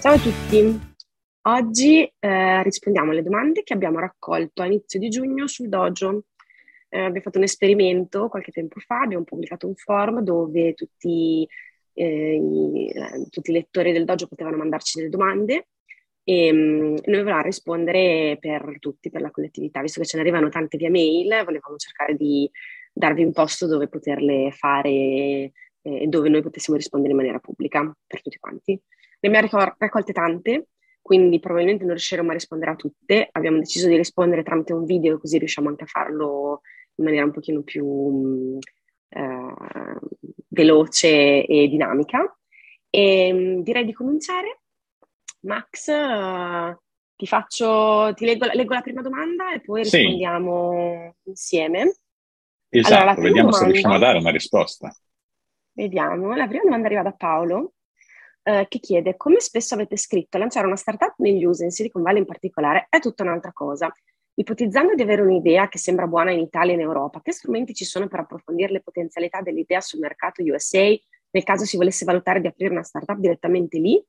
Ciao a tutti, oggi eh, rispondiamo alle domande che abbiamo raccolto a inizio di giugno sul dojo. Eh, abbiamo fatto un esperimento qualche tempo fa, abbiamo pubblicato un form dove tutti, eh, i, eh, tutti i lettori del dojo potevano mandarci delle domande e um, noi volevamo rispondere per tutti, per la collettività, visto che ce ne arrivano tante via mail, volevamo cercare di darvi un posto dove poterle fare e eh, dove noi potessimo rispondere in maniera pubblica per tutti quanti. Ne abbiamo raccolte tante, quindi probabilmente non riusciremo a rispondere a tutte. Abbiamo deciso di rispondere tramite un video, così riusciamo anche a farlo in maniera un pochino più eh, veloce e dinamica. E mm, direi di cominciare. Max, uh, ti faccio, ti leggo, leggo, la prima domanda e poi rispondiamo sì. insieme. Esatto, allora, vediamo domanda, se riusciamo a dare una risposta. Vediamo, la prima domanda arriva da Paolo eh, che chiede come spesso avete scritto lanciare una startup negli USA, in Silicon Valley in particolare, è tutta un'altra cosa. Ipotizzando di avere un'idea che sembra buona in Italia e in Europa, che strumenti ci sono per approfondire le potenzialità dell'idea sul mercato USA nel caso si volesse valutare di aprire una startup direttamente lì?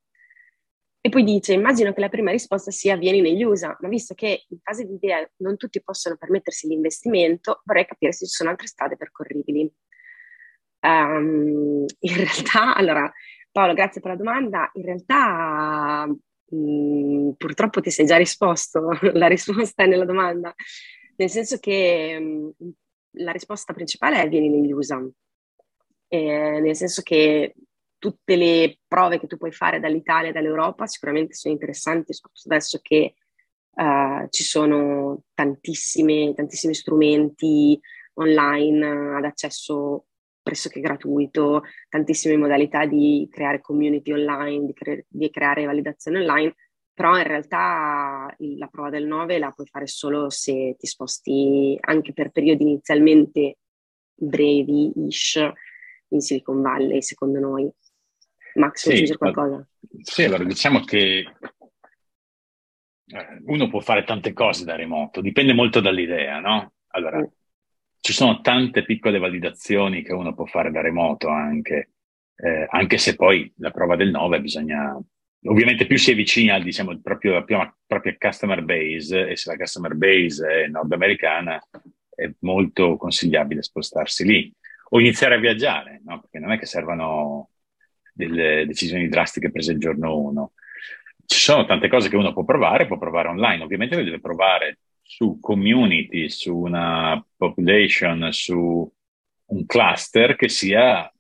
E poi dice, immagino che la prima risposta sia vieni negli USA, ma visto che in fase di idea non tutti possono permettersi l'investimento, vorrei capire se ci sono altre strade percorribili. Um, in realtà, allora, Paolo, grazie per la domanda. In realtà mh, mm, purtroppo ti sei già risposto, la risposta è nella domanda, nel senso che mh, mm, la risposta principale è vieni negli USA, eh, nel senso che tutte le prove che tu puoi fare dall'Italia e dall'Europa sicuramente sono interessanti, soprattutto adesso che uh, ci sono tantissimi strumenti online ad accesso pressoché gratuito, tantissime modalità di creare community online, di, cre- di creare validazione online, però in realtà la prova del 9 la puoi fare solo se ti sposti anche per periodi inizialmente brevi-ish in Silicon Valley, secondo noi. Max, vuoi aggiungere qualcosa? Sì, allora diciamo che eh, uno può fare tante cose da remoto, dipende molto dall'idea, no? Allora, mm ci sono tante piccole validazioni che uno può fare da remoto anche, eh, anche se poi la prova del 9 bisogna, ovviamente più si avvicina diciamo, proprio, alla propria customer base e se la customer base è nordamericana è molto consigliabile spostarsi lì o iniziare a viaggiare, no? perché non è che servano delle decisioni drastiche prese il giorno 1. Ci sono tante cose che uno può provare, può provare online, ovviamente le deve provare su community, su una population, su un cluster che sia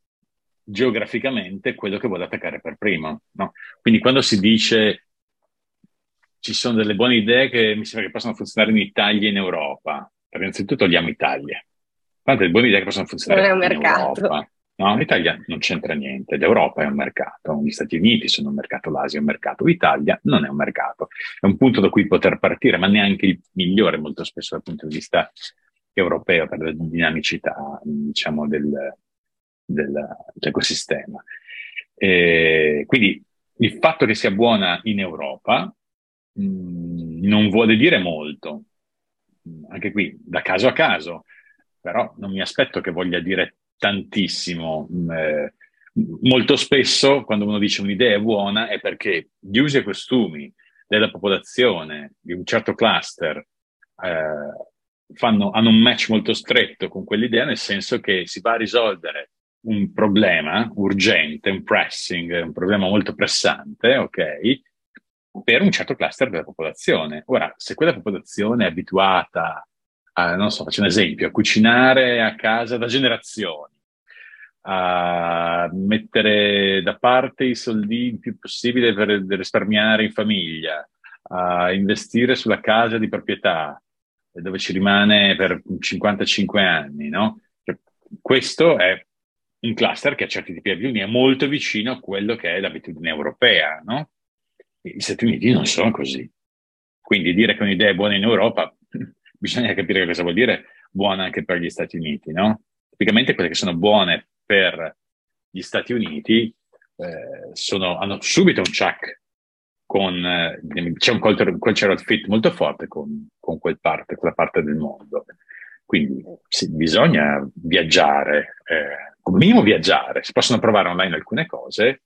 geograficamente quello che vuole attaccare per primo. No? Quindi quando si dice ci sono delle buone idee che mi sembra che possono funzionare in Italia e in Europa, innanzitutto togliamo Italia. Quante buone idee che possono funzionare in mercato. Europa? No, l'Italia non c'entra niente, l'Europa è un mercato, gli Stati Uniti sono un mercato, l'Asia è un mercato, l'Italia non è un mercato. È un punto da cui poter partire, ma neanche il migliore molto spesso dal punto di vista europeo per la dinamicità, diciamo, del, del, dell'ecosistema. E quindi il fatto che sia buona in Europa mh, mm, non vuole dire molto, anche qui da caso a caso, però non mi aspetto che voglia dire tantissimo. Mm, eh, molto spesso quando uno dice un'idea è buona è perché gli usi e costumi della popolazione di un certo cluster eh, fanno, hanno un match molto stretto con quell'idea, nel senso che si va a risolvere un problema urgente, un pressing, un problema molto pressante, ok? Per un certo cluster della popolazione. Ora, se quella popolazione è abituata a, non so, faccio un esempio, a cucinare a casa da generazioni, a mettere da parte i soldi il più possibile per risparmiare in famiglia, a investire sulla casa di proprietà, dove ci rimane per 55 anni, no? Questo è un cluster che a certi tipi di abitudini è molto vicino a quello che è l'abitudine europea, no? Gli Stati Uniti non sono così. Quindi dire che un'idea è buona in Europa bisogna capire cosa vuol dire buona anche per gli Stati Uniti, no? Tipicamente quelle che sono buone per gli Stati Uniti eh, sono, hanno subito un check con, eh, c'è un cultural fit molto forte con, con quel parte, quella parte del mondo. Quindi sì, bisogna viaggiare, eh, come minimo viaggiare, si possono provare online alcune cose,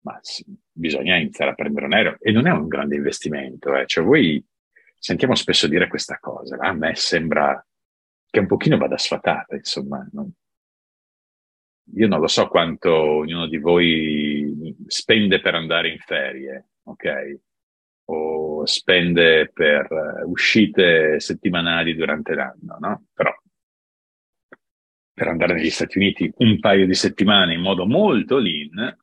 ma sì, bisogna iniziare a prendere un aereo e non è un grande investimento, eh. cioè voi sentiamo spesso dire questa cosa, a me sembra che un pochino vada sfatata, insomma, non... io non lo so quanto ognuno di voi spende per andare in ferie, ok? O spende per uh, uscite settimanali durante l'anno, no? Però per andare negli Stati Uniti un paio di settimane in modo molto lean,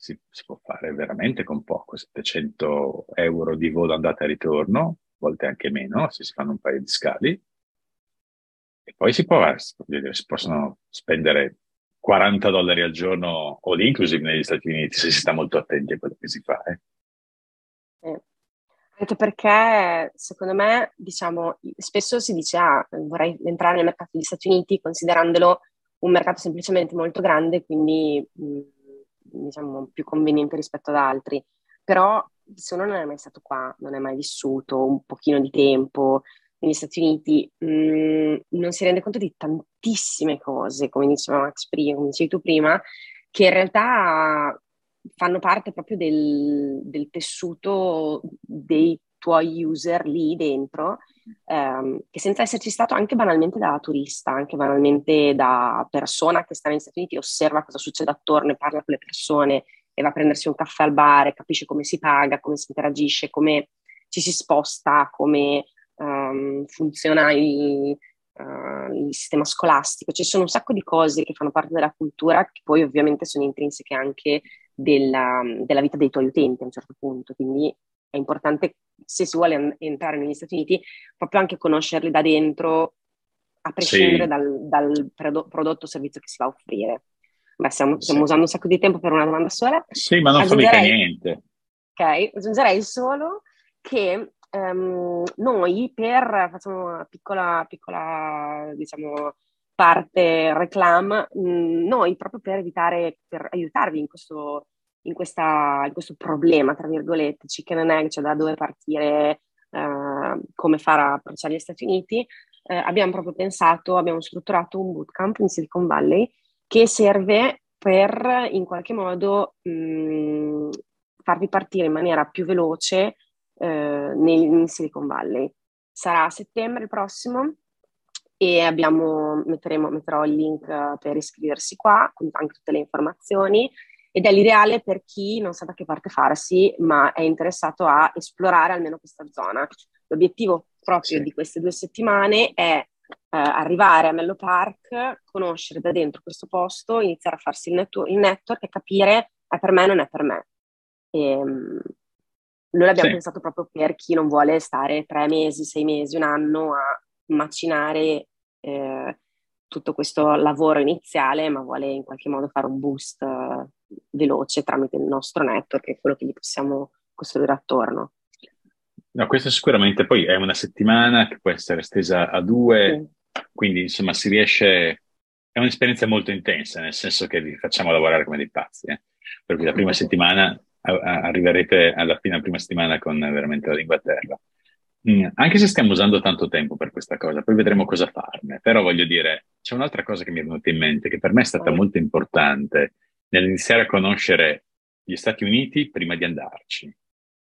si, si, può fare veramente con poco, 700 euro di volo andata e ritorno, a volte anche meno, se si fanno un paio di scali. E poi si, può, si possono spendere 40 dollari al giorno all inclusive negli Stati Uniti, se si sta molto attenti a quello che si fa. Eh. Eh, anche perché, secondo me, diciamo, spesso si dice, ah, vorrei entrare nel mercato degli Stati Uniti considerandolo un mercato semplicemente molto grande, quindi mh, diciamo, più conveniente rispetto ad altri. Però se uno non è mai stato qua, non è mai vissuto un pochino di tempo negli Stati Uniti, mh, non si rende conto di tantissime cose, come diceva Max prima, come dicevi tu prima, che in realtà fanno parte proprio del, del tessuto dei tuoi user lì dentro, ehm, che senza esserci stato anche banalmente da turista, anche banalmente da persona che sta negli Stati Uniti, osserva cosa succede attorno e parla con le persone e va a prendersi un caffè al bar e capisce come si paga, come si interagisce, come ci si sposta, come um, funziona il, uh, il, sistema scolastico. Ci sono un sacco di cose che fanno parte della cultura che poi ovviamente sono intrinseche anche della, della vita dei tuoi utenti a un certo punto. Quindi è importante se si vuole entrare negli Stati Uniti, proprio anche conoscerli da dentro, a prescindere sì. dal, dal prodotto o servizio che si va a offrire. Beh, stiamo, stiamo sì. usando un sacco di tempo per una domanda sola. Sì, ma non fa mica niente. Ok, aggiungerei solo che um, noi per, facciamo una piccola, piccola diciamo, parte reclam, mh, noi proprio per evitare, per aiutarvi in questo in, questa, in, questo problema, tra virgolette, chicken and egg, cioè da dove partire, eh, come fare a approcciare gli Stati Uniti, eh, abbiamo proprio pensato, abbiamo strutturato un bootcamp in Silicon Valley che serve per in qualche modo mh, farvi partire in maniera più veloce eh, nel, in Silicon Valley. Sarà a settembre prossimo e abbiamo, metteremo, metterò il link per iscriversi qua con anche tutte le informazioni ed è l'ideale per chi non sa da che parte farsi, ma è interessato a esplorare almeno questa zona. L'obiettivo proprio sì. di queste due settimane è eh, arrivare a Mello Park, conoscere da dentro questo posto, iniziare a farsi il, network, il network e capire è per me o non è per me. E, ehm, noi l'abbiamo sì. pensato proprio per chi non vuole stare tre mesi, sei mesi, un anno a macinare eh, tutto questo lavoro iniziale, ma vuole in qualche modo fare un boost veloce tramite il nostro network, è quello che gli possiamo costruire attorno. No, questa sicuramente poi è una settimana che può essere estesa a due, sì. quindi insomma si riesce, è un'esperienza molto intensa, nel senso che vi facciamo lavorare come dei pazzi, eh? per cui la prima settimana a, a, arriverete alla fine della prima settimana con veramente la lingua a terra. Mm, anche se stiamo usando tanto tempo per questa cosa, poi vedremo cosa farne. Però voglio dire, c'è un'altra cosa che mi è venuta in mente, che per me è stata molto importante nell'iniziare a conoscere gli Stati Uniti prima di andarci.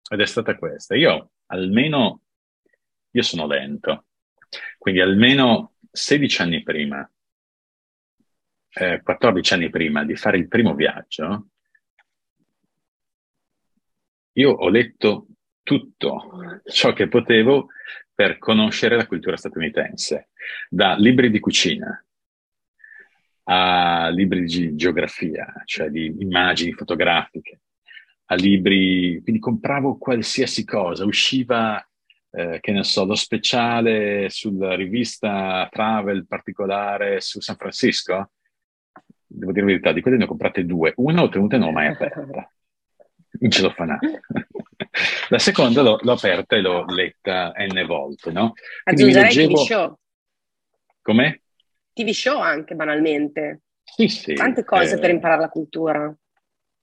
Ed è stata questa. Io almeno, io sono lento, quindi almeno 16 anni prima, eh, 14 anni prima di fare il primo viaggio, io ho letto tutto ciò che potevo per conoscere la cultura statunitense, da libri di cucina a libri di geografia, cioè di immagini fotografiche, a libri, quindi compravo qualsiasi cosa, usciva, eh, che ne so, lo speciale sulla rivista Travel particolare su San Francisco, devo dire la verità, di quelle ne ho comprate due, una ho tenuta e non l'ho mai aperta, non ce l'ho fanata. La seconda l'ho, l'ho, aperta e l'ho letta n volte, no? Aggiungerei leggevo... Come? TV show anche, banalmente. Sì, sì. Tante cose eh... per imparare la cultura.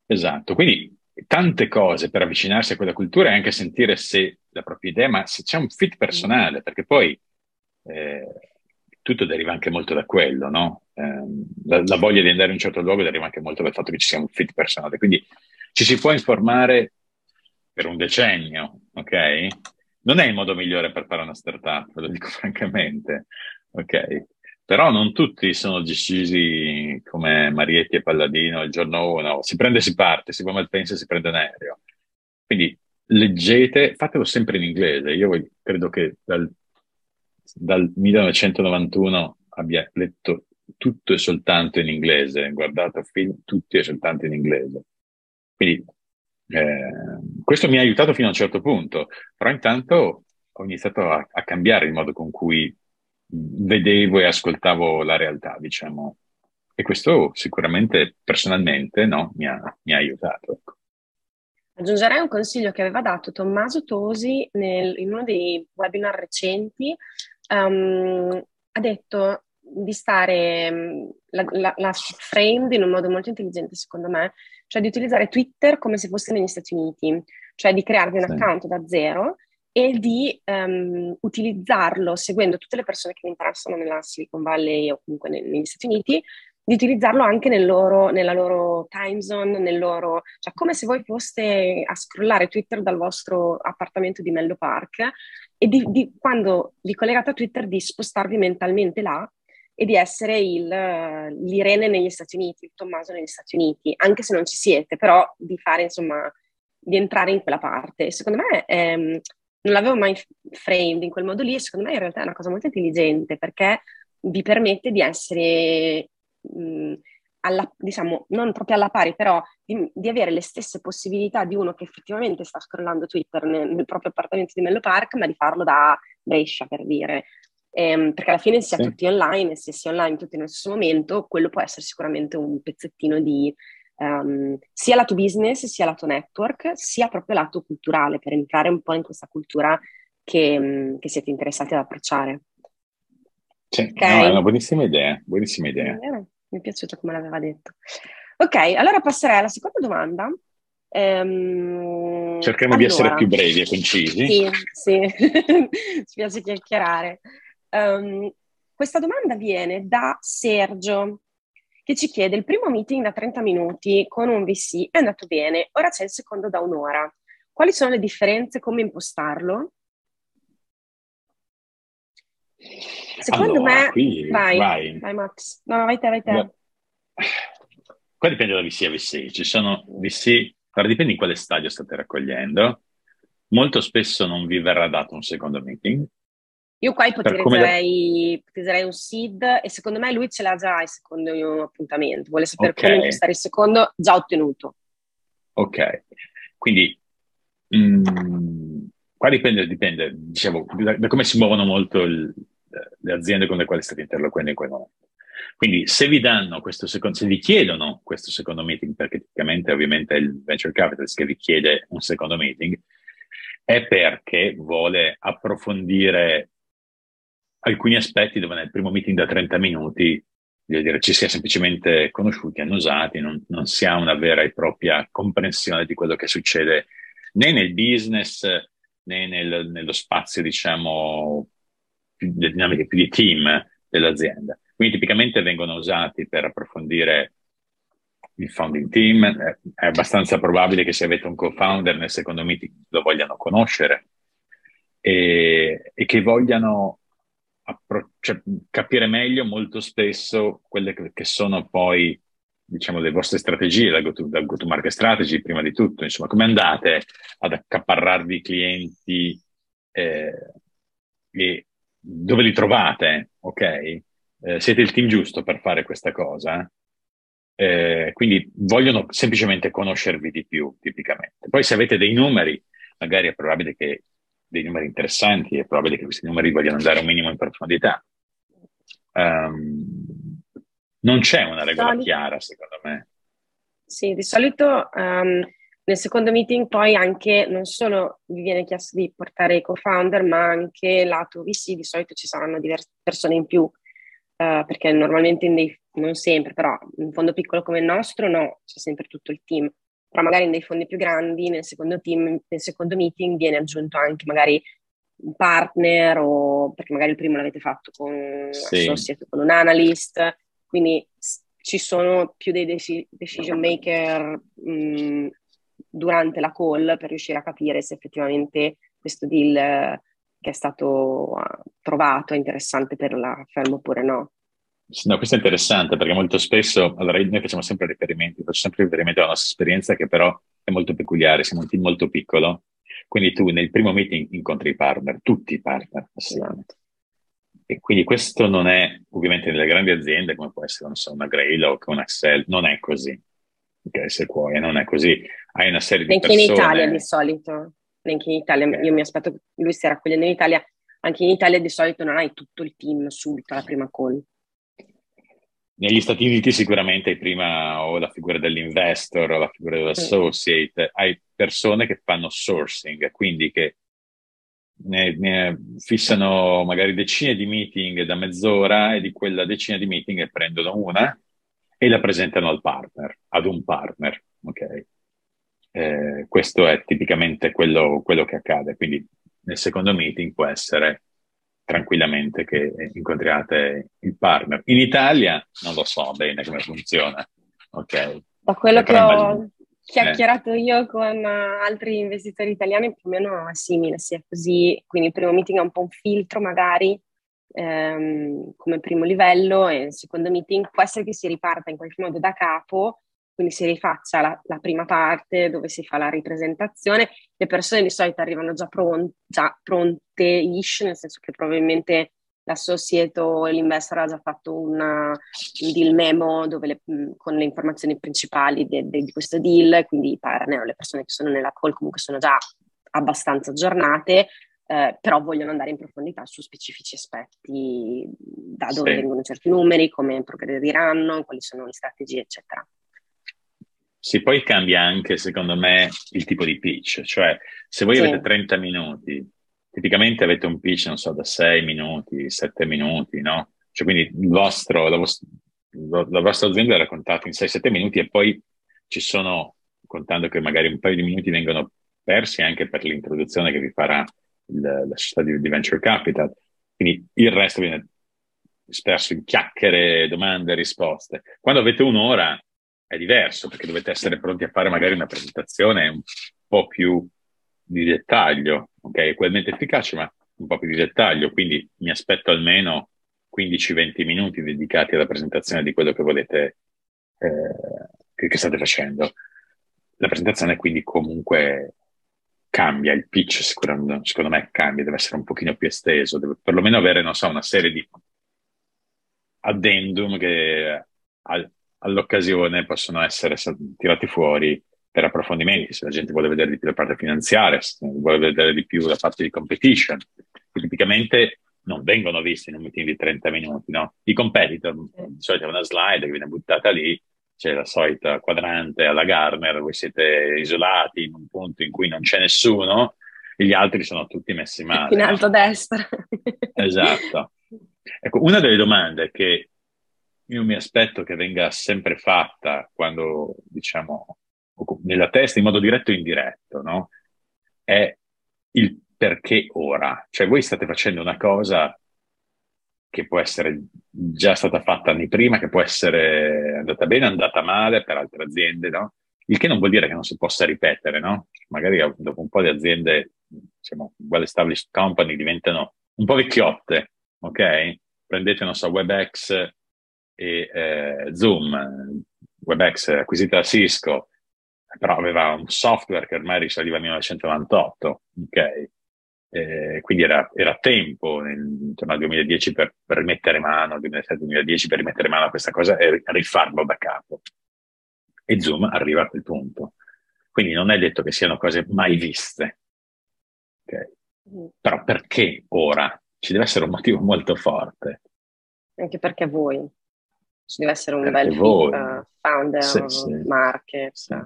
Esatto, quindi tante cose per avvicinarsi a quella cultura e anche sentire se la propria idea, ma se c'è un fit personale, perché poi eh, tutto deriva anche molto da quello, no? Eh, la, la, voglia di andare in un certo luogo deriva anche molto dal fatto che ci sia un fit personale. Quindi ci si può informare per un decennio, ok? Non è il modo migliore per fare una startup, lo dico francamente, ok? Però non tutti sono decisi come Marietti e Palladino il giorno uno, si prende e si parte, si va mal pensa e si prende un aereo. Quindi leggete, fatelo sempre in inglese. Io credo che dal, dal 1991 abbia letto tutto e soltanto in inglese, guardato film tutti e soltanto in inglese. Quindi eh, questo mi ha aiutato fino a un certo punto, però intanto ho iniziato a, a cambiare il modo con cui vedevo e ascoltavo la realtà, diciamo. E questo sicuramente personalmente no, mi, ha, mi, ha, aiutato. Ecco. Aggiungerei un consiglio che aveva dato Tommaso Tosi nel, in uno dei webinar recenti. Um, ha detto di stare, la, la, la framed in un modo molto intelligente secondo me, cioè di utilizzare Twitter come se fosse negli Stati Uniti, cioè di crearvi un sì. account da zero e di um, utilizzarlo seguendo tutte le persone che mi interessano nella Silicon Valley o comunque negli Stati Uniti, di utilizzarlo anche nel loro, nella loro time zone, nel loro, cioè come se voi foste a scrollare Twitter dal vostro appartamento di Mello Park e di, di, quando vi collegate a Twitter di spostarvi mentalmente là e di essere il, l'Irene negli Stati Uniti, il Tommaso negli Stati Uniti, anche se non ci siete, però di fare insomma, di entrare in quella parte. Secondo me ehm, non l'avevo mai framed in quel modo lì e secondo me in realtà è una cosa molto intelligente perché vi permette di essere, mh, alla, diciamo, non proprio alla pari, però di, di, avere le stesse possibilità di uno che effettivamente sta scrollando Twitter nel, nel proprio appartamento di Mello Park, ma di farlo da Brescia, per dire. Ehm, perché alla fine sia sì. tutti online, se si è online tutti nello stesso momento, quello può essere sicuramente un pezzettino di um, sia lato business, sia lato network, sia proprio lato culturale, per entrare un po' in questa cultura che, mm, che siete interessati ad approcciare. Sì, okay. no, è una buonissima idea, buonissima idea. Mi è piaciuto come l'aveva detto. Ok, allora passerei alla seconda domanda. Um, Cerchiamo allora, di essere più brevi e concisi. Sì, sì, ci piace chiacchierare. Um, questa domanda viene da Sergio che ci chiede il primo meeting da 30 minuti con un VC è andato bene, ora c'è il secondo da un'ora. Quali sono le differenze? Come impostarlo? Secondo allora, me... Qui, vai, vai, vai Max. No, vai te, vai te. No. Qua dipende da VC a VC. Ci sono VC... Allora, dipende in quale stadio state raccogliendo. Molto spesso non vi verrà dato un secondo meeting io qua ipotizzerei, ipotizzerei un seed e secondo me lui ce l'ha già il secondo appuntamento, vuole sapere okay. come impostare il secondo già ottenuto. Ok, quindi mh, mm, qua dipende, dipende diciamo, da, da, come si muovono molto il, le aziende con le quali state interloquendo in quel momento. Quindi se vi danno questo secondo, se vi chiedono questo secondo meeting, perché tipicamente ovviamente è il venture capitalist che vi chiede un secondo meeting, è perché vuole approfondire alcuni aspetti dove nel primo meeting da 30 minuti dire, ci si è semplicemente conosciuti, annusati, non, non si ha una vera e propria comprensione di quello che succede né nel business né nel, nello spazio, diciamo, più, le dinamiche più di team dell'azienda. Quindi tipicamente vengono usati per approfondire il founding team. È abbastanza probabile che se avete un co-founder nel secondo meeting lo vogliano conoscere e, e che vogliano appro- cioè, capire meglio molto spesso quelle che, che sono poi diciamo, le vostre strategie, la go-to, go-to-market strategy prima di tutto, insomma, come andate ad accaparrarvi i clienti eh, e dove li trovate, ok? Eh, siete il team giusto per fare questa cosa? Eh, quindi vogliono semplicemente conoscervi di più, tipicamente. Poi se avete dei numeri, magari è probabile che dei numeri interessanti, è probabile che questi numeri vogliano andare un minimo in profondità. Um, non c'è una regola solito, chiara, secondo me. Sì, di solito um, nel secondo meeting poi anche non solo vi viene chiesto di portare i co-founder, ma anche lato VC, di solito ci saranno diverse persone in più, uh, perché normalmente in dei, non sempre, però in un fondo piccolo come il nostro no, c'è sempre tutto il team però magari in dei fondi più grandi, nel secondo team, nel secondo meeting viene aggiunto anche magari un partner o perché magari il primo l'avete fatto con un sì. associate, con un analyst, quindi ci sono più dei dec- decision maker mh, durante la call per riuscire a capire se effettivamente questo deal eh, che è stato uh, trovato è interessante per la firma oppure no. No, questo è interessante perché molto spesso, allora noi facciamo sempre riferimenti, faccio sempre riferimento alla nostra esperienza che però è molto peculiare, siamo un team molto piccolo, quindi tu nel primo meeting incontri i partner, tutti i partner assieme. Esatto. E quindi questo non è, ovviamente nelle grandi aziende, come può essere, so, una Greylock, un Excel, non è così. Ok, se puoi, non è così. Hai una serie di persone... Neanche in Italia di solito. Neanche in Italia. Okay. Io mi aspetto che lui stia raccogliendo in Italia. Anche in Italia di solito non hai tutto il team subito alla prima call. Negli Stati Uniti sicuramente hai prima o la figura dell'investor o la figura dell'associate, hai persone che fanno sourcing, quindi che ne, ne, fissano magari decine di meeting da mezz'ora e di quella decina di meeting prendono una e la presentano al partner, ad un partner. Ok? Eh, questo è tipicamente quello, quello, che accade. Quindi nel secondo meeting può essere tranquillamente che incontriate il partner. In Italia non lo so bene come funziona. Ok? Da quello che ho, immagino chiacchierato eh. io con altri investitori italiani, più o meno è simile, sia così. Quindi il primo meeting è un po' un filtro magari ehm, come primo livello e il secondo meeting può essere che si riparta in qualche modo da capo, quindi si rifaccia la, la prima parte dove si fa la ripresentazione. Le persone di solito arrivano già, pron- già pronte-ish, nel senso che probabilmente l'associate o l'investor ha già fatto una, un deal memo le, con le informazioni principali de, de, di questo deal, quindi i partner o le persone che sono nella call comunque sono già abbastanza aggiornate, eh, però vogliono andare in profondità su specifici aspetti, da dove sì. vengono certi numeri, come progrediranno, quali sono le strategie, eccetera. Sì, poi cambia anche, secondo me, il tipo di pitch, cioè se voi sì. avete 30 minuti tipicamente avete un pitch, non so, da 6 minuti, 7 minuti, no? Cioè quindi il vostro, la, vostra, la vostra azienda è raccontata in 6-7 minuti e poi ci sono, contando che magari un paio di minuti vengono persi anche per l'introduzione che vi farà il, la società di, di venture capital, quindi il resto viene spesso in chiacchiere, domande, risposte. Quando avete un'ora è diverso perché dovete essere pronti a fare magari una presentazione un po' più di dettaglio, ok? È ugualmente efficace, ma un po' più di dettaglio, quindi mi aspetto almeno 15-20 minuti dedicati alla presentazione di quello che volete, eh, che, che, state facendo. La presentazione quindi comunque cambia, il pitch sicuramente, secondo me cambia, deve essere un pochino più esteso, deve perlomeno avere, non so, una serie di addendum che all, all'occasione possono essere tirati fuori per approfondimenti, se la gente vuole vedere di più la parte finanziaria, se vuole vedere di più la parte di competition, che tipicamente non vengono visti in un meeting di 30 minuti, no? I competitor, di solito è una slide che viene buttata lì, c'è la solita quadrante alla Garner, voi siete isolati in un punto in cui non c'è nessuno, e gli altri sono tutti messi male. In alto a destra. esatto. Ecco, una delle domande che io mi aspetto che venga sempre fatta quando, diciamo, nella testa in modo diretto o indiretto, no? È il perché ora. Cioè voi state facendo una cosa che può essere già stata fatta anni prima, che può essere andata bene, andata male per altre aziende, no? Il che non vuol dire che non si possa ripetere, no? Magari dopo un po' di aziende, diciamo, well established company diventano un po' vecchiotte, ok? Prendete, non so, WebEx e eh, Zoom, WebEx acquisita da Cisco, però aveva un software che ormai risaliva al 1998, ok? Eh, quindi era, era, tempo, nel, intorno al 2010, per, per rimettere mano, 2007-2010, per rimettere mano a questa cosa e rifarlo da capo. E Zoom arriva a quel punto. Quindi non è detto che siano cose mai viste. Okay? Però perché ora? Ci deve essere un motivo molto forte. Anche perché voi. Ci deve essere un perché bel voi. Uh, founder, sì, sì. market. Sì.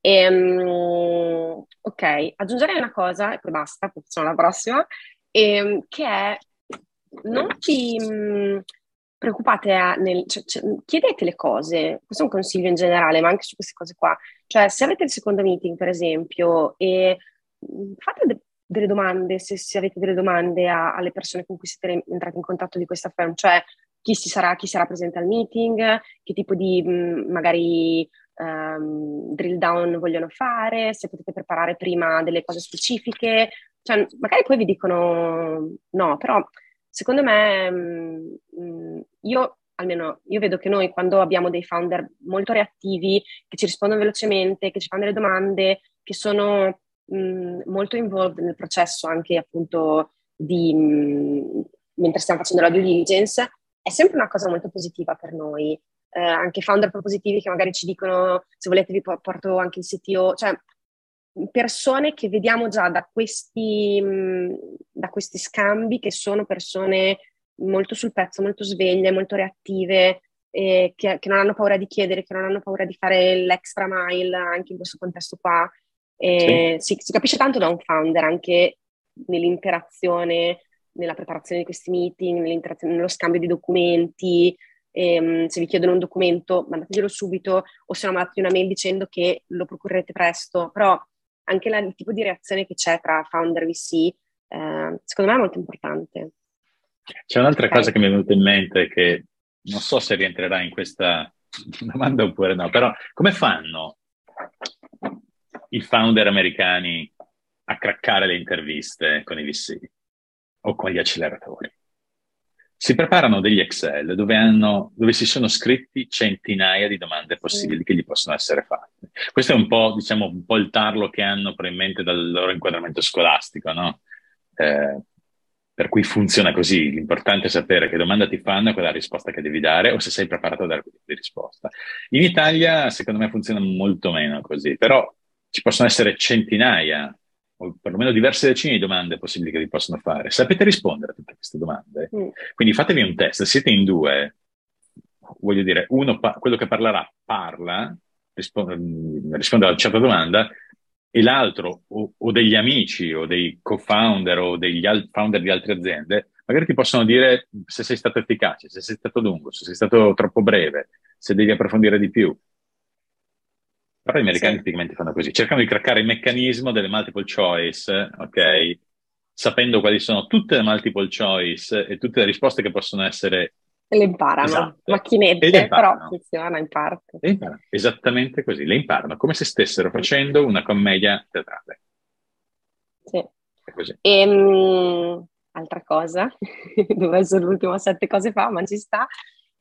E, um, ok, aggiungerei una cosa e poi basta, poi facciamo la prossima, e, ehm, che è non vi um, preoccupate a, nel, cioè, cioè, chiedete le cose, questo è un consiglio in generale, ma anche su queste cose qua. Cioè, se avete il secondo meeting, per esempio, e mm, fate de- delle domande, se, se, avete delle domande a, alle persone con cui siete entrati in contatto di questa firm, cioè chi, si sarà, chi sarà presente al meeting, che tipo di mh, mm, magari um, drill down vogliono fare, se potete preparare prima delle cose specifiche, cioè magari poi vi dicono no, però secondo me um, io almeno io vedo che noi quando abbiamo dei founder molto reattivi, che ci rispondono velocemente, che ci fanno delle domande, che sono mh, molto involved nel processo anche appunto di, mh, mentre stiamo facendo la due diligence, è sempre una cosa molto positiva per noi. Eh, anche founder propositivi che magari ci dicono se volete vi porto anche il CTO, cioè persone che vediamo già da questi, mh, da questi scambi che sono persone molto sul pezzo, molto sveglie, molto reattive, eh, che, che, non hanno paura di chiedere, che non hanno paura di fare l'extra mile anche in questo contesto qua. Eh, sì. si, si, capisce tanto da un founder anche nell'interazione, nella preparazione di questi meeting, nello scambio di documenti. Ehm, se vi chiedono un documento, mandateglielo subito, o se no mandate una mail dicendo che lo procurerete presto. Però anche la, il tipo di reazione che c'è tra founder e VC, eh, secondo me è molto importante. C'è un'altra okay. cosa che mi è venuta in mente che non so se rientrerà in questa domanda oppure no, però come fanno i founder americani a craccare le interviste con i VC o con gli acceleratori? Si preparano degli Excel dove, hanno, dove si sono scritti centinaia di domande possibili che gli possono essere fatte. Questo è un po', diciamo, un po' il tarlo che hanno probabilmente dal loro inquadramento scolastico, no? Eh, per cui funziona così. L'importante è sapere che domanda ti fanno e qual è la risposta che devi dare o se sei preparato a dare quel tipo di risposta. In Italia, secondo me, funziona molto meno così, però ci possono essere centinaia o perlomeno diverse decine di domande possibili che vi possono fare. Sapete rispondere a tutte queste domande? Mm. Quindi fatevi un test. Siete in due, voglio dire, uno, pa- quello che parlerà parla, risponde, risponde a una certa domanda e l'altro o, o, degli amici o dei co-founder o degli al- founder di altre aziende, magari ti possono dire se sei stato efficace, se sei stato lungo, se sei stato troppo breve, se devi approfondire di più. Però gli americani sì. tipicamente fanno così, cercano di craccare il meccanismo delle multiple choice, ok? Sapendo quali sono tutte le multiple choice e tutte le risposte che possono essere le imparano, esatto. macchinette, le imparano. però funziona in parte. Le imparano. Esattamente così, le imparano, come se stessero facendo una commedia teatrale. Sì. È così. E, um, altra cosa, dove sono l'ultimo sette cose fa, ma ci sta.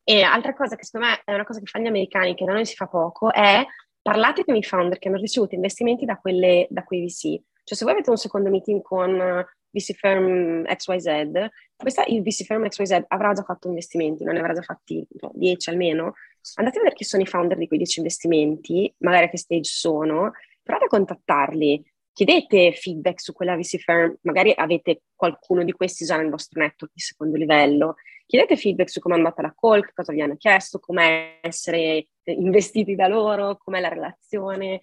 E altra cosa che secondo me è una cosa che fanno gli americani, che da noi si fa poco, è parlate con i founder che hanno ricevuto investimenti da, quelle, da quei VC. Cioè se voi avete un secondo meeting con VC Firm XYZ, questa, il VC Firm XYZ avrà già fatto investimenti, non ne avrà già fatti 10 almeno, andate a vedere chi sono i founder di quei 10 investimenti, magari a che stage sono, provate a contattarli, chiedete feedback su quella VC Firm, magari avete qualcuno di questi già nel vostro network di secondo livello, chiedete feedback su come è andata la call, cosa vi hanno chiesto, come essere investiti da loro, com'è la relazione,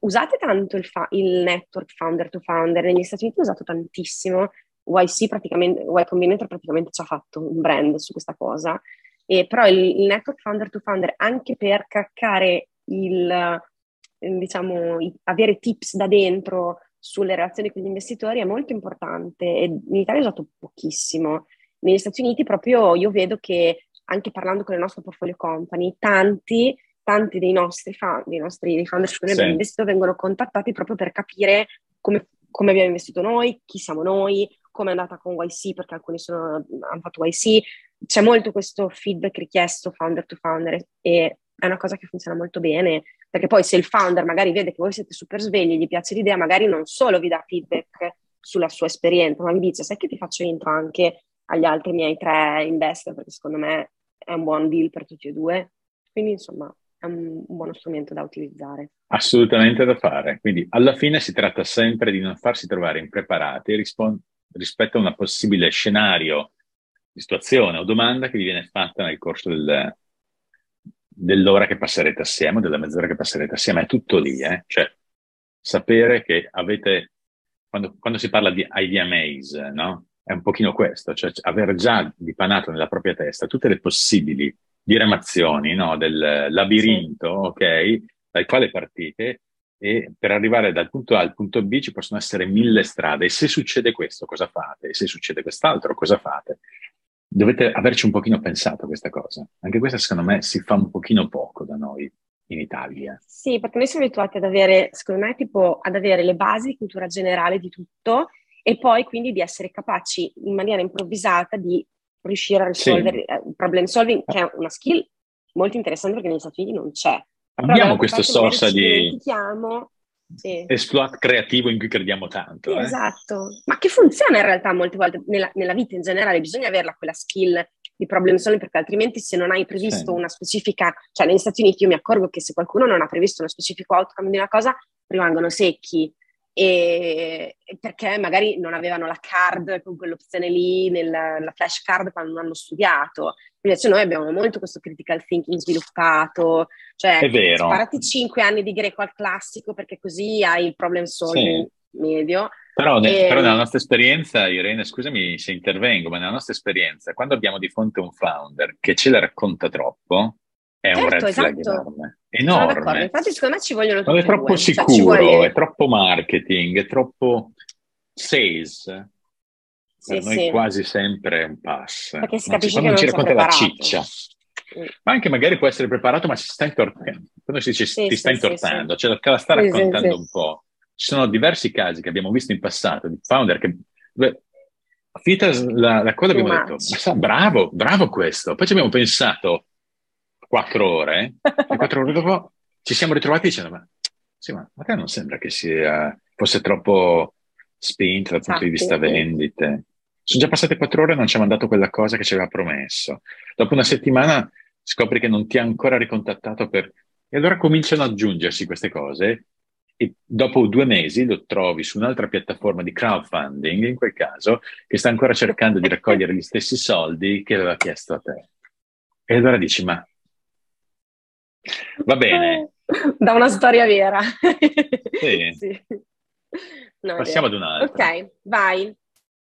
usate tanto il, fa- il, network founder to founder, negli Stati Uniti è usato tantissimo, YC praticamente, Y Combinator praticamente ci ha fatto un brand su questa cosa, e però il, il network founder to founder anche per craccare il, diciamo, i, avere tips da dentro sulle relazioni con gli investitori è molto importante. E in Italia è usato pochissimo. Negli Stati Uniti proprio io vedo che anche parlando con le nostre portfolio company, tanti tanti dei nostri fan, dei nostri founder su cui abbiamo investito vengono contattati proprio per capire come, come, abbiamo investito noi, chi siamo noi, come è andata con YC, perché alcuni sono, hanno fatto YC. C'è molto questo feedback richiesto founder to founder e è una cosa che funziona molto bene, perché poi se il founder magari vede che voi siete super svegli, gli piace l'idea, magari non solo vi dà feedback sulla sua esperienza, ma vi dice, sai che ti faccio intro anche agli altri miei tre investor, perché secondo me è un buon deal per tutti e due. Quindi insomma è un, un buono strumento da utilizzare. Assolutamente da fare. Quindi alla fine si tratta sempre di non farsi trovare impreparati rispon- rispetto a una possibile scenario situazione o domanda che vi viene fatta nel corso del, dell'ora che passerete assieme, della mezz'ora che passerete assieme. È tutto lì, eh? Cioè, sapere che avete, quando, quando si parla di idea maze, no? È un pochino questo, cioè aver già dipanato nella propria testa tutte le possibili diramazioni no? del labirinto, sì. ok, dal quale partite e per arrivare dal punto A al punto B ci possono essere mille strade e se succede questo cosa fate? E se succede quest'altro cosa fate? Dovete averci un pochino pensato a questa cosa. Anche questa secondo me si fa un pochino poco da noi in Italia. Sì, perché noi siamo abituati ad avere, secondo me, tipo ad avere le basi di cultura generale di tutto e poi quindi di essere capaci in maniera improvvisata di riuscire a risolvere sì. Eh, problem solving, che è una skill molto interessante perché negli Stati Uniti non c'è. Abbiamo questa sorta di sì. exploit creativo in cui crediamo tanto. Eh? Esatto, ma che funziona in realtà molte volte nella, nella, vita in generale, bisogna averla quella skill di problem solving perché altrimenti se non hai previsto sì. una specifica, cioè negli Stati Uniti io mi accorgo che se qualcuno non ha previsto uno specifico outcome di una cosa rimangono secchi e perché magari non avevano la card con quell'opzione lì, nel, la flash card quando non hanno studiato. Invece noi abbiamo molto questo critical thinking sviluppato, cioè È vero. sparati cinque anni di greco al classico perché così hai il problem solving sì. medio. Però, e... però, nella nostra esperienza, Irene, scusami se intervengo, ma nella nostra esperienza, quando abbiamo di fronte un founder che ce la racconta troppo, è certo, un red esatto. enorme. enorme. Infatti, secondo me ci vogliono tutti È troppo due. Sicuro, cioè, vuole... è troppo marketing, è troppo sales. Sì, per noi sì. quasi sempre è un pass. Perché si capisce quando che non ci racconta la ciccia. Mm. Ma anche magari può essere preparato, ma si sta intortando. Quando si dice sì, ti sta intortando, cioè la sta raccontando un po'. Ci sono diversi casi che abbiamo visto in passato di founder che finita la, la cosa abbiamo detto, ma bravo, bravo questo. Poi ci abbiamo pensato, quattro ore, e quattro ore dopo ci siamo ritrovati dicendo, ma, sì, ma a te non sembra che sia, fosse troppo spinto dal punto di vista vendite? Sono già passate quattro ore e non ci ha mandato quella cosa che ci aveva promesso. Dopo una settimana scopri che non ti ha ancora ricontattato per... E allora cominciano ad aggiungersi queste cose e dopo due mesi lo trovi su un'altra piattaforma di crowdfunding, in quel caso, che sta ancora cercando di raccogliere gli stessi soldi che aveva chiesto a te. E allora dici, ma Va bene. Da una storia vera. Sì. sì. No, Passiamo ad un'altra. Ok, vai.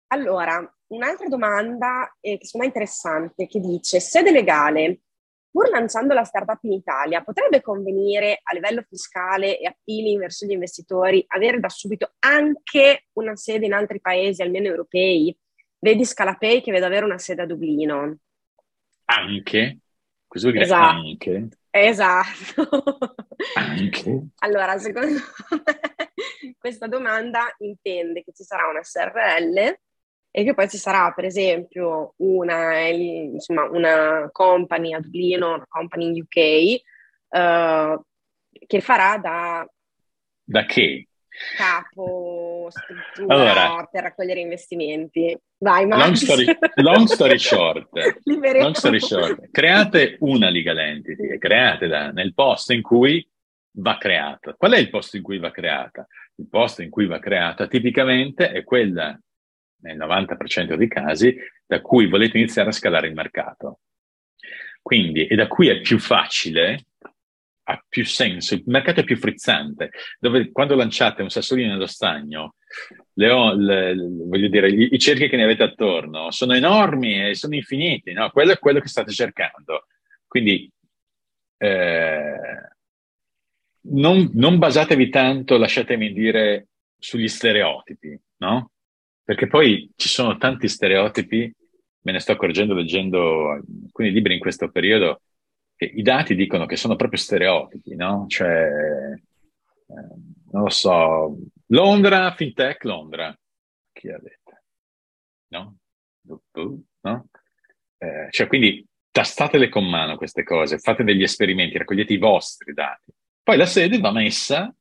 Allora, un'altra domanda eh, che è interessante, che dice, sede legale, pur lanciando la startup in Italia, potrebbe convenire a livello fiscale e appealing verso gli investitori avere da subito anche una sede in altri paesi, almeno europei? Vedi Scalapay che vedo avere una sede a Dublino. Anche? Cosa vuol dire esatto. anche? Esatto. Anche? Allora, secondo me questa domanda intende che ci sarà una SRL e che poi ci sarà, per esempio, una, insomma, una company a Dublino, una company in UK, uh, eh, che farà da... Da che? Capo, struttura allora, per raccogliere investimenti. Vai, long story, long story short, long story short, create una legal entity e createla nel posto in cui va creata. Qual è il posto in cui va creata? Il posto in cui va creata tipicamente è quella, nel 90% dei casi, da cui volete iniziare a scalare il mercato. Quindi, e da cui è più facile ha più senso, il mercato è più frizzante, dove quando lanciate un sassolino nello stagno, le, le, voglio dire, i, i, cerchi che ne avete attorno sono enormi e sono infiniti, no? Quello è quello che state cercando. Quindi eh, non, non basatevi tanto, lasciatemi dire, sugli stereotipi, no? Perché poi ci sono tanti stereotipi, me ne sto accorgendo leggendo alcuni libri in questo periodo, i dati dicono che sono proprio stereotipi, no? Cioè, eh, non lo so, Londra, fintech Londra, chi ha detto? No? no? Eh, cioè, quindi tastatele con mano queste cose, fate degli esperimenti, raccogliete i vostri dati. Poi la sede va messa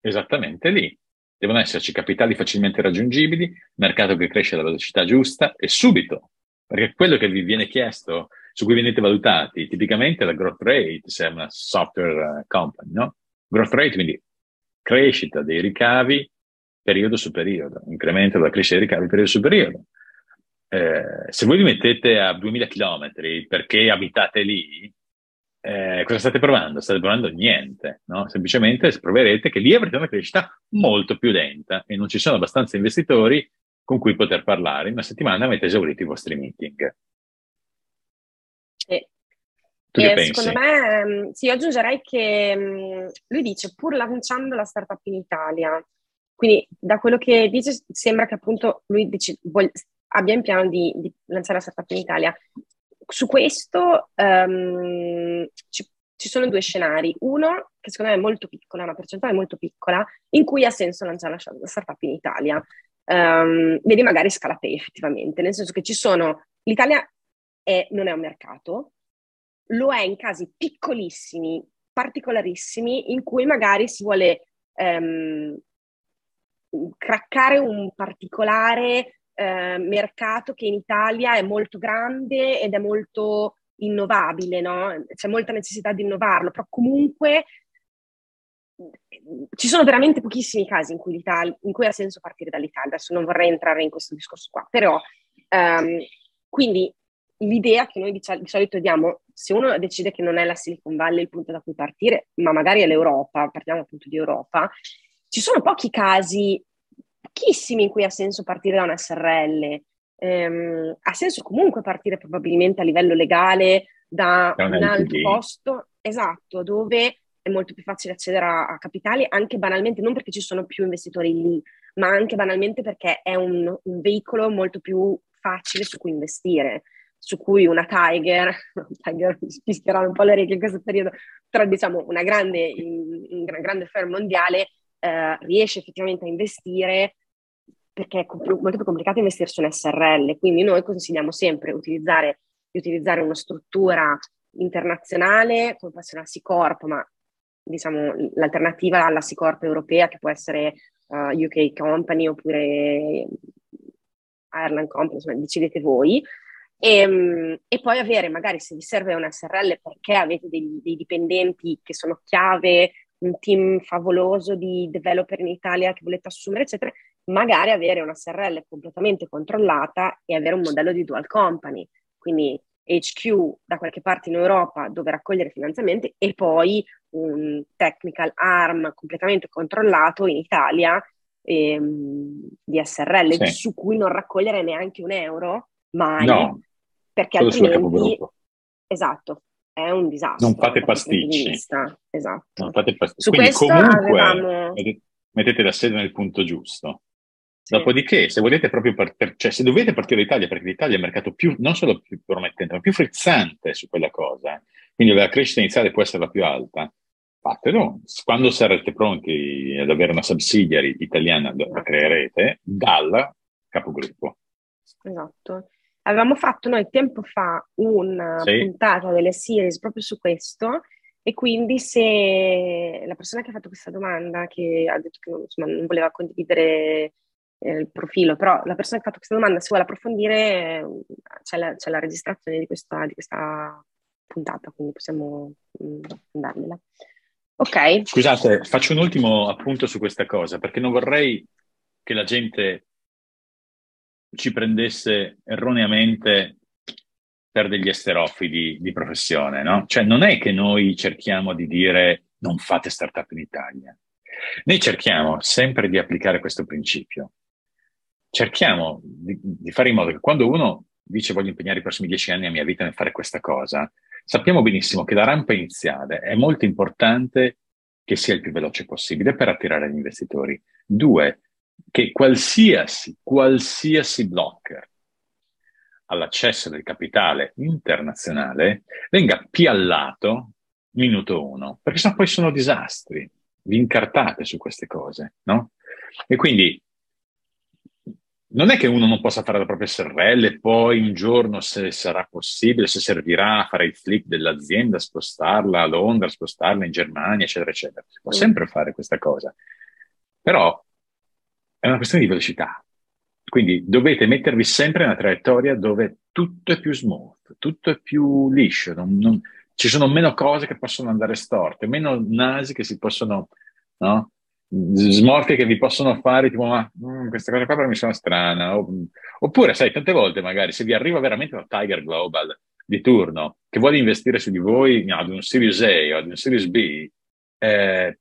esattamente lì. Devono esserci capitali facilmente raggiungibili, mercato che cresce alla velocità giusta e subito, perché quello che vi viene chiesto su cui venite valutati, tipicamente la growth rate, se è una software eh, company, no? Growth rate, quindi crescita dei ricavi periodo su periodo, incremento della crescita dei ricavi periodo su periodo. Eh, se voi vi mettete a 2000 km perché abitate lì, eh, cosa state provando? State provando niente, no? Semplicemente proverete che lì avrete una crescita molto più lenta e non ci sono abbastanza investitori con cui poter parlare. In una settimana avete esaurito i vostri meeting. Pensi? Secondo me, mm, sì, aggiungerei che mm, lui dice, pur lanciando la startup in Italia, quindi da quello che dice sembra che appunto lui dice, voglia, abbia in piano di, di, lanciare la startup in Italia. Su questo um, ci, ci, sono due scenari. Uno, che secondo me è molto piccola, una percentuale molto piccola, in cui ha senso lanciare la startup in Italia. Um, vedi magari Scalapay effettivamente, nel senso che ci sono, l'Italia è, non è un mercato, lo è in casi piccolissimi, particolarissimi, in cui magari si vuole um, craccare un particolare uh, mercato che in Italia è molto grande ed è molto innovabile, no? C'è molta necessità di innovarlo, però comunque ci sono veramente pochissimi casi in cui, in cui, ha senso partire dall'Italia. Adesso non vorrei entrare in questo discorso qua, però um, quindi l'idea che noi di, di, solito diamo, se uno decide che non è la Silicon Valley il punto da cui partire, ma magari è l'Europa, partiamo appunto di Europa, ci sono pochi casi, pochissimi in cui ha senso partire da una SRL, ehm, ha senso comunque partire probabilmente a livello legale da un, un altro posto, esatto, dove è molto più facile accedere a, a, capitali, anche banalmente, non perché ci sono più investitori lì, ma anche banalmente perché è un, un veicolo molto più facile su cui investire su cui una Tiger, Tiger spischierà un po' le regole in questo periodo, però diciamo una grande, una grande firm mondiale eh, riesce effettivamente a investire perché è più, molto più complicato investire su un SRL, quindi noi consigliamo sempre utilizzare, di utilizzare una struttura internazionale come può essere la C-Corp, ma diciamo l'alternativa alla C-Corp europea che può essere uh, eh, UK Company oppure Ireland Company, insomma decidete voi, e, ehm, e, poi avere magari se vi serve una SRL perché avete dei, dei dipendenti che sono chiave, un team favoloso di developer in Italia che volete assumere, eccetera, magari avere una SRL completamente controllata e avere un modello di dual company, quindi HQ da qualche parte in Europa dove raccogliere finanziamenti e poi un technical arm completamente controllato in Italia ehm, di SRL sì. su cui non raccogliere neanche un euro mai, no, perché altrimenti esatto, è un disastro. Non fate pasticci. Esatto. Non fate pasticci. Su Quindi comunque avevamo... mettete la sede nel punto giusto. Sì. Dopodiché, se volete proprio partire, cioè se dovete partire dall'Italia, perché l'Italia è il mercato più, non solo più promettente, ma più frizzante su quella cosa, quindi la crescita iniziale può essere la più alta, fatelo. Quando sarete pronti ad avere una subsidiary italiana, la creerete dal capogruppo. Esatto. Avevamo fatto noi tempo fa una sì. puntata delle series proprio su questo e quindi se la persona che ha fatto questa domanda, che ha detto che non, insomma, non voleva condividere eh, il profilo, però la persona che ha fatto questa domanda, se vuole approfondire, c'è la, c'è la registrazione di questa, di questa, puntata, quindi possiamo mh, andarmela. Ok. Scusate, faccio un ultimo appunto su questa cosa, perché non vorrei che la gente ci prendesse erroneamente per degli esterofili di professione, no? Cioè non è che noi cerchiamo di dire non fate startup in Italia. Noi cerchiamo sempre di applicare questo principio. Cerchiamo di, di fare in modo che quando uno dice voglio impegnare i prossimi dieci anni della mia vita nel fare questa cosa, sappiamo benissimo che la rampa iniziale è molto importante che sia il più veloce possibile per attirare gli investitori. Due, che qualsiasi, qualsiasi blocker all'accesso del capitale internazionale venga piallato minuto uno, perché sennò poi sono disastri, vi incartate su queste cose, no? E quindi non è che uno non possa fare la propria SRL e poi un giorno, se sarà possibile, se servirà, fare il flip dell'azienda, spostarla a Londra, spostarla in Germania, eccetera, eccetera. Si può sempre fare questa cosa. Però è una questione di velocità. Quindi dovete mettervi sempre in una traiettoria dove tutto è più smooth, tutto è più liscio, non, non, ci sono meno cose che possono andare storte, meno nasi che si possono, no? smorfie che vi possono fare, tipo, ma mm, questa cosa qua per me sono strana. oppure, sai, tante volte magari se vi arriva veramente una Tiger Global di turno che vuole investire su di voi no, ad un Series A o ad un Series B, eh,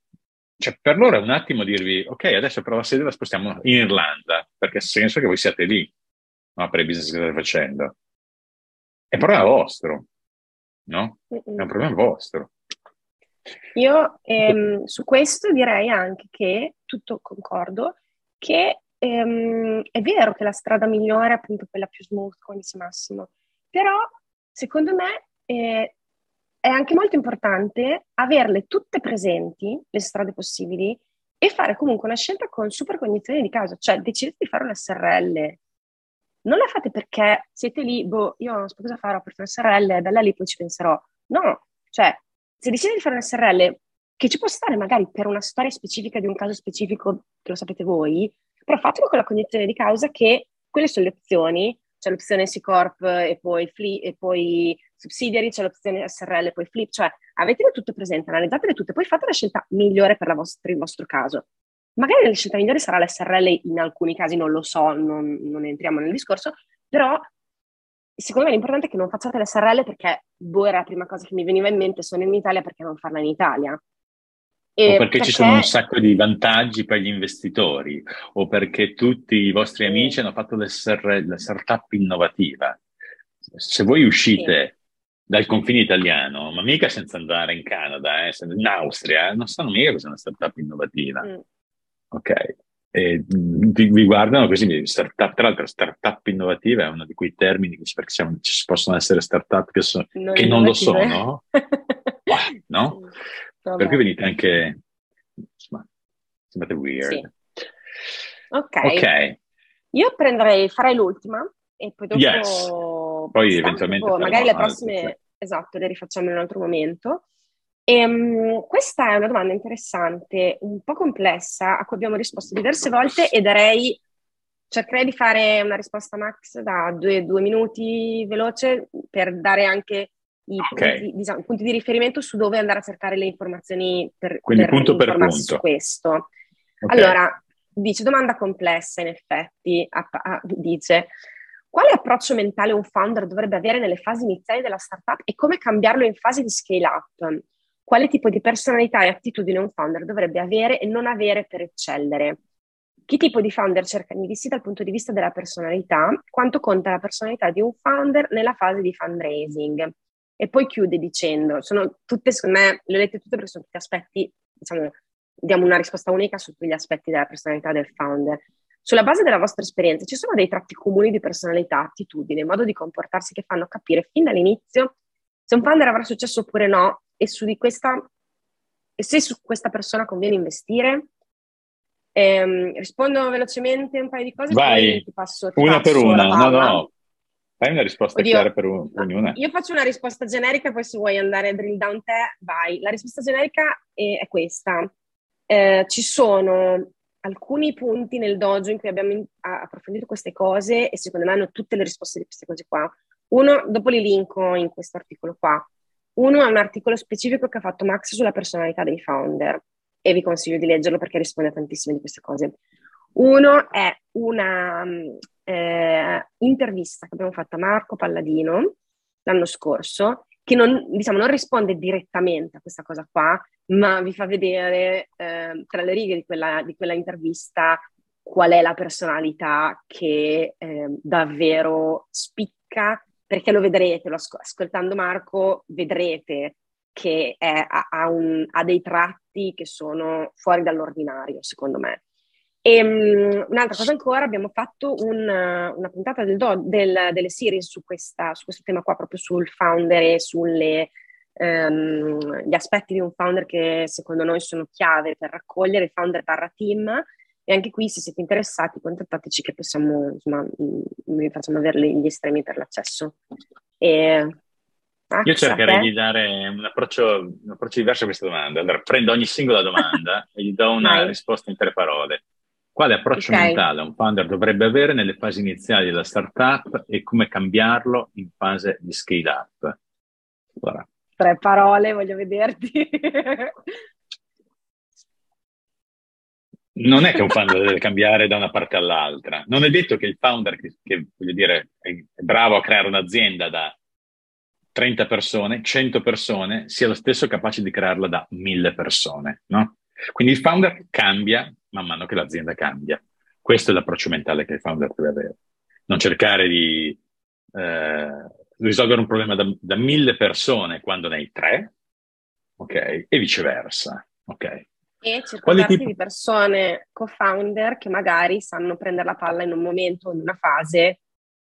cioè per loro è un attimo dirvi, ok, adesso però la sede la spostiamo in Irlanda, perché ha senso che voi siate lì, no, per il business che state facendo. È un problema vostro, no? È un problema vostro. Io ehm, su questo direi anche che, tutto concordo, che ehm, è vero che la strada migliore è appunto quella più smooth, come dice Massimo, però secondo me eh, è anche molto importante averle tutte presenti, le strade possibili, e fare comunque una scelta con super cognizione di causa, cioè decidete di fare un SRL. Non la fate perché siete lì, boh, io non so cosa farò per fare un SRL, bella lì, poi ci penserò. No, cioè, se decidete di fare un SRL, che ci può stare magari per una storia specifica di un caso specifico, che lo sapete voi, però fatelo con la cognizione di causa che quelle sono le opzioni, c'è l'opzione C Corp e poi, fli, e poi subsidiary, c'è l'opzione SRL e poi flip, cioè avetele tutte presenti, analizzatele tutte, poi fate la scelta migliore per, vostra, per il vostro caso. Magari la scelta migliore sarà l'SRL, in alcuni casi non lo so, non, non entriamo nel discorso, però secondo me l'importante è che non facciate l'SRL perché boh era la prima cosa che mi veniva in mente, sono in Italia perché non farla in Italia. E o perché, perché, ci sono un sacco di vantaggi per gli investitori, o perché tutti i vostri amici hanno fatto la startup innovativa. Se voi uscite sì. dal confine italiano, ma mica senza andare in Canada, eh, in Austria, non sanno mica cosa è una startup innovativa. Mm. Ok? E vi, guardano così, startup, tra l'altro startup innovativa è uno di quei termini che siamo, ci possono essere startup che, so, non, che non lo sono, no? Vabbè. Per cui venite anche, insomma, sembrate weird. Sì. Okay. ok. Io prenderei, farei l'ultima e poi dopo... Yes. Poi eventualmente... Dopo, magari le prossime, altre. esatto, le rifacciamo in un altro momento. E, um, questa è una domanda interessante, un po' complessa, a cui abbiamo risposto diverse volte e darei, cercherei di fare una risposta max da due, due minuti veloce per dare anche i, okay. punti, diciamo, punti, di riferimento su dove andare a cercare le informazioni per, Quindi per punto per punto. su questo. Okay. Allora, dice, domanda complessa in effetti, a, a, dice, quale approccio mentale un founder dovrebbe avere nelle fasi iniziali della startup e come cambiarlo in fase di scale up? Quale tipo di personalità e attitudine un founder dovrebbe avere e non avere per eccellere? Che tipo di founder cerca di visti dal punto di vista della personalità? Quanto conta la personalità di un founder nella fase di fundraising? E poi chiude dicendo, sono tutte, secondo me, le ho lette tutte perché sono tutti aspetti, diciamo, diamo una risposta unica su tutti gli aspetti della personalità del founder. Sulla base della vostra esperienza, ci sono dei tratti comuni di personalità, attitudine, modo di comportarsi che fanno capire fin dall'inizio se un founder avrà successo oppure no e su di questa e se su questa persona conviene investire. Ehm, rispondo velocemente un paio di cose. Vai, ti passo, ti una per una. No, no, Fai una risposta Oddio, chiara per un, ognuna. Io faccio una risposta generica, poi se vuoi andare a drill down te, vai. La risposta generica è, è questa. Eh, ci sono alcuni punti nel dojo in cui abbiamo in, approfondito queste cose e secondo me hanno tutte le risposte di queste cose qua. Uno, dopo li linko in questo articolo qua. Uno è un articolo specifico che ha fatto Max sulla personalità dei founder e vi consiglio di leggerlo perché risponde a tantissime di queste cose. Uno è una eh, intervista che abbiamo fatto a Marco Palladino l'anno scorso, che non, diciamo, non risponde direttamente a questa cosa qua, ma vi fa vedere eh, tra le righe di quella, di quella, intervista qual è la personalità che eh, davvero spicca, perché lo vedrete, lo ascol- ascoltando Marco vedrete che è, ha, ha, un, ha dei tratti che sono fuori dall'ordinario, secondo me. E um, un'altra cosa ancora, abbiamo fatto un, una puntata del do, del, delle series su, questa, su, questo tema qua, proprio sul founder e sugli um, aspetti di un founder che secondo noi sono chiave per raccogliere il founder barra team. E anche qui, se siete interessati, contattateci che possiamo, insomma, vi facciamo avere gli estremi per l'accesso. E, ah, Io cercherei di dare un approccio, un approccio, diverso a questa domanda. Allora, prendo ogni singola domanda e gli do una Vai. risposta in tre parole. Quale approccio okay. mentale un founder dovrebbe avere nelle fasi iniziali della startup e come cambiarlo in fase di scale up? Allora. Tre parole, voglio vederti. non è che un founder deve cambiare da una parte all'altra. Non è detto che il founder che, che voglio dire, è bravo a creare un'azienda da 30 persone, 100 persone, sia lo stesso capace di crearla da 1000 persone, no? Quindi il founder cambia man mano che l'azienda cambia. Questo è l'approccio mentale che il founder deve avere. Non cercare di eh, risolvere un problema da, da, mille persone quando ne hai tre, ok? E viceversa, ok? E circondarsi tipo... di persone co-founder che magari sanno prendere la palla in un momento, in una fase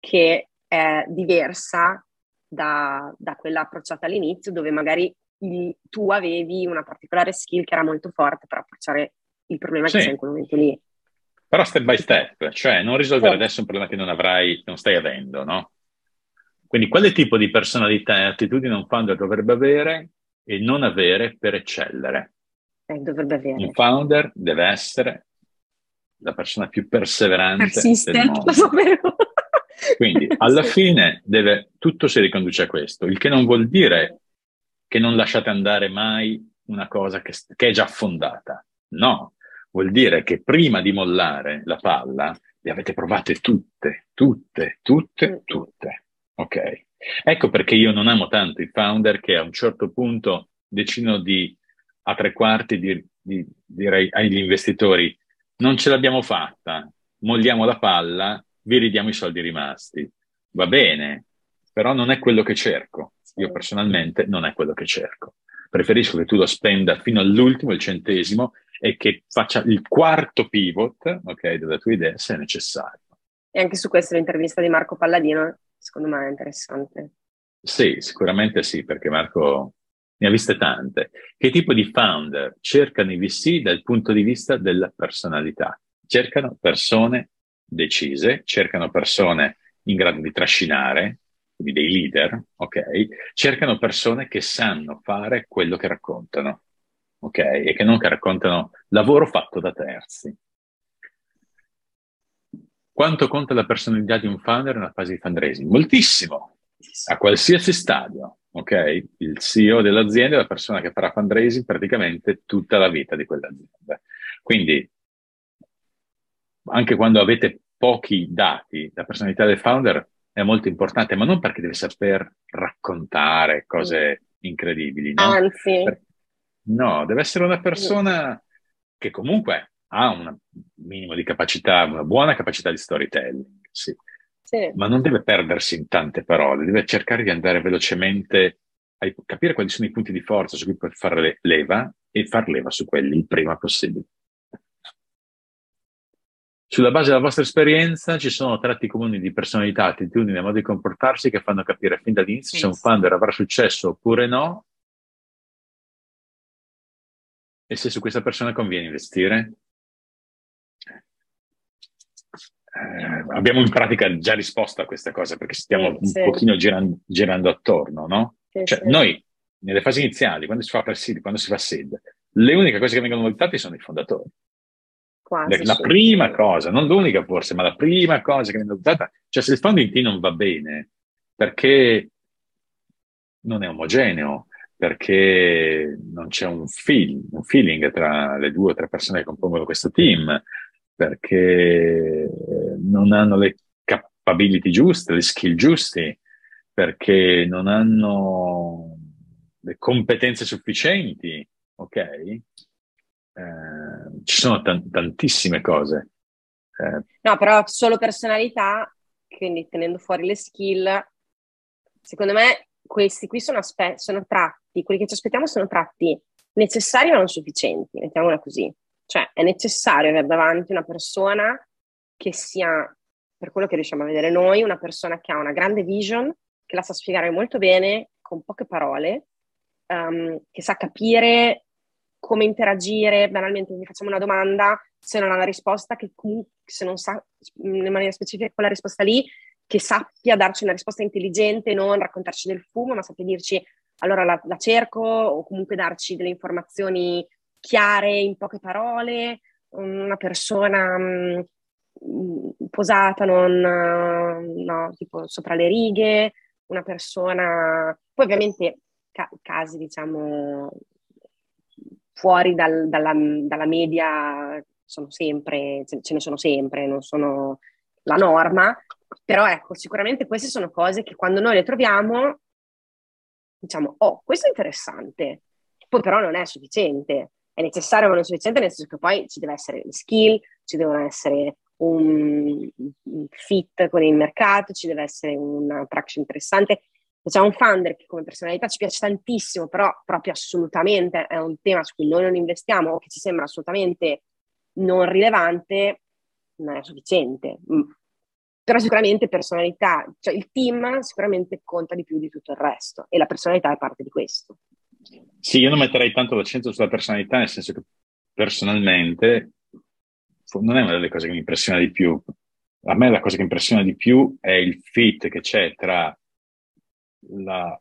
che è diversa da, da quella approcciata all'inizio, dove magari il, tu avevi una particolare skill che era molto forte per approcciare il problema sì. che sei in quel momento lì. Però step by step, cioè non risolvere sì. adesso un problema che non avrai, non stai avendo, no? Quindi quale tipo di personalità e attitudine un founder dovrebbe avere e non avere per eccellere? Eh, dovrebbe avere. Un founder deve essere la persona più perseverante Persiste, del. Quindi alla fine deve, tutto si riconduce a questo, il che non vuol dire che non lasciate andare mai una cosa che, che è già fondata. No, vuol dire che prima di mollare la palla le avete provate tutte, tutte, tutte, tutte. Ok. Ecco perché io non amo tanto i founder che a un certo punto decidono di, a tre quarti, di, di dire agli investitori, non ce l'abbiamo fatta, molliamo la palla, vi ridiamo i soldi rimasti. Va bene, però non è quello che cerco. Io personalmente non è quello che cerco. Preferisco che tu lo spenda fino all'ultimo, il centesimo, e che faccia il quarto pivot, ok, della tua idea se è necessario. E anche su questo l'intervista di Marco Palladino, secondo me è interessante. Sì, sicuramente sì, perché Marco ne ha viste tante. Che tipo di founder cercano i VC dal punto di vista della personalità? Cercano persone decise, cercano persone in grado di trascinare, quindi dei leader, ok? Cercano persone che sanno fare quello che raccontano, ok? E che non che raccontano lavoro fatto da terzi. Quanto conta la personalità di un founder nella fase di fundraising? Moltissimo, a qualsiasi stadio, ok? Il CEO dell'azienda è la persona che farà fundraising praticamente tutta la vita di quell'azienda. Quindi, anche quando avete pochi dati, la personalità del founder è molto importante, ma non perché deve saper raccontare cose incredibili, no? Anzi. No, deve essere una persona che comunque ha un minimo di capacità, una buona capacità di storytelling, sì. sì. Ma non deve perdersi in tante parole, deve cercare di andare velocemente a capire quali sono i punti di forza su cui può fare leva e far leva su quelli il prima possibile. Sulla base della vostra esperienza ci sono tratti comuni di personalità, attitudini e modi di comportarsi che fanno capire fin dall'inizio se un founder avrà successo oppure no e se su questa persona conviene investire. Eh, abbiamo in pratica già risposto a questa cosa perché stiamo sì, un sì. pochino girando, girando, attorno, no? Sì, cioè, noi nelle fasi iniziali, quando si fa per seed, quando si fa seed, le uniche cose che vengono valutate sono i fondatori. Quasi, la prima cosa, non l'unica forse, ma la prima cosa che viene adottata, cioè se il founding team non va bene, perché non è omogeneo, perché non c'è un, feel, un feeling tra le due o tre persone che compongono questo team, perché non hanno le capability giuste, le skill giusti, perché non hanno le competenze sufficienti, ok? Eh, ci sono t- tantissime cose. Eh, no, però solo personalità, quindi tenendo fuori le skill, secondo me questi qui sono, aspe- sono tratti, quelli che ci aspettiamo sono tratti necessari ma non sufficienti, mettiamola così. Cioè è necessario avere davanti una persona che sia, per quello che riusciamo a vedere noi, una persona che ha una grande vision, che la sa spiegare molto bene, con poche parole, um, che sa capire come interagire, banalmente gli facciamo una domanda, se non ha la risposta, che comunque se non sa in maniera specifica quella risposta lì, che sappia darci una risposta intelligente, non raccontarci del fumo, ma sappia dirci allora la, la cerco o comunque darci delle informazioni chiare in poche parole, una persona mh, mm, posata, non no, tipo sopra le righe, una persona, poi ovviamente ca- casi diciamo fuori dal, dalla, dalla, media sono sempre, ce ne sono sempre, non sono la norma, però ecco, sicuramente queste sono cose che quando noi le troviamo diciamo, oh, questo è interessante, poi però non è sufficiente, è necessario ma non è sufficiente nel senso che poi ci deve essere skill, ci devono essere un, un fit con il mercato, ci deve essere una traction interessante, c'è un founder che come personalità ci piace tantissimo, però proprio assolutamente è un tema su cui noi non investiamo o che ci sembra assolutamente non rilevante, non è sufficiente. Mm. Però sicuramente personalità, cioè il team sicuramente conta di più di tutto il resto e la personalità è parte di questo. Sì, io non metterei tanto l'accento sulla personalità, nel senso che personalmente non è una delle cose che mi impressiona di più. A me la cosa che impressiona di più è il fit che c'è tra la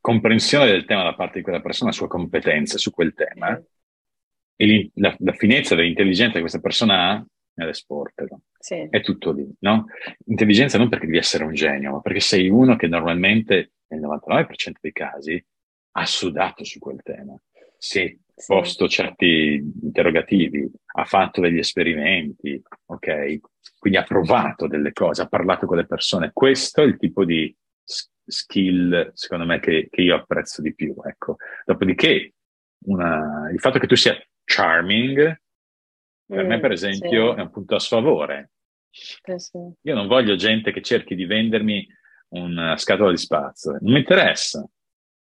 comprensione del tema da parte di quella persona, la sua competenza su quel tema e la, la finezza dell'intelligenza che questa persona ha nell'esportelo. Sì. È tutto lì, no? Intelligenza non perché devi essere un genio, ma perché sei uno che normalmente, nel 99% dei casi, ha sudato su quel tema. Si è sì. posto certi interrogativi, ha fatto degli esperimenti, ok? Quindi ha provato delle cose, ha parlato con le persone. Questo è il tipo di skill, secondo me, che, che io apprezzo di più, ecco. Dopodiché, una, il fatto che tu sia charming, per mm, me, per esempio, sì. è un punto a sfavore. Eh, sì. Io non voglio gente che cerchi di vendermi una scatola di spazio, non mi interessa.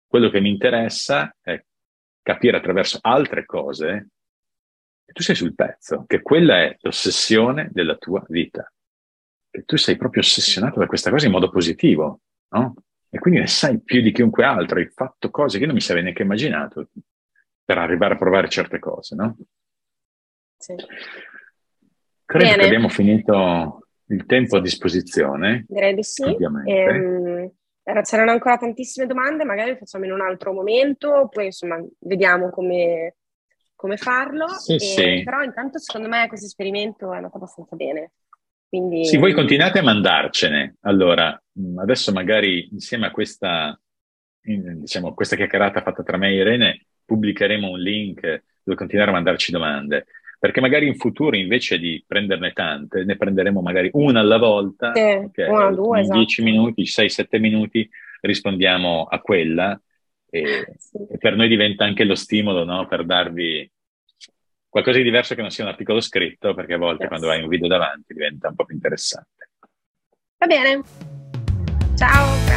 Quello che mi interessa è capire attraverso altre cose che tu sei sul pezzo, che quella è l'ossessione della tua vita. Che tu sei proprio ossessionato da questa cosa in modo positivo, no? E quindi ne sai più di chiunque altro, hai fatto cose che non mi sarei neanche immaginato per arrivare a provare certe cose, no? Sì. Credo Bene. che abbiamo finito il tempo a disposizione. Direi di sì. Ehm, c'erano ancora tantissime domande, magari facciamo in un altro momento, poi insomma vediamo come, come farlo. Sì, e, sì. Però intanto secondo me questo esperimento è andato abbastanza bene. Quindi... Sì, voi continuate a mandarcene. Allora, adesso magari insieme a questa, diciamo, questa chiacchierata fatta tra me e Irene, pubblicheremo un link dove continuare a mandarci domande perché magari in futuro invece di prenderne tante, ne prenderemo magari una alla volta, sì, okay, una, due, in esatto. 10 minuti, 6-7 minuti rispondiamo a quella e, sì. e, per noi diventa anche lo stimolo no? per darvi qualcosa di diverso che non sia un articolo scritto, perché a volte yes. quando hai un video davanti diventa un po' più interessante. Va bene, ciao!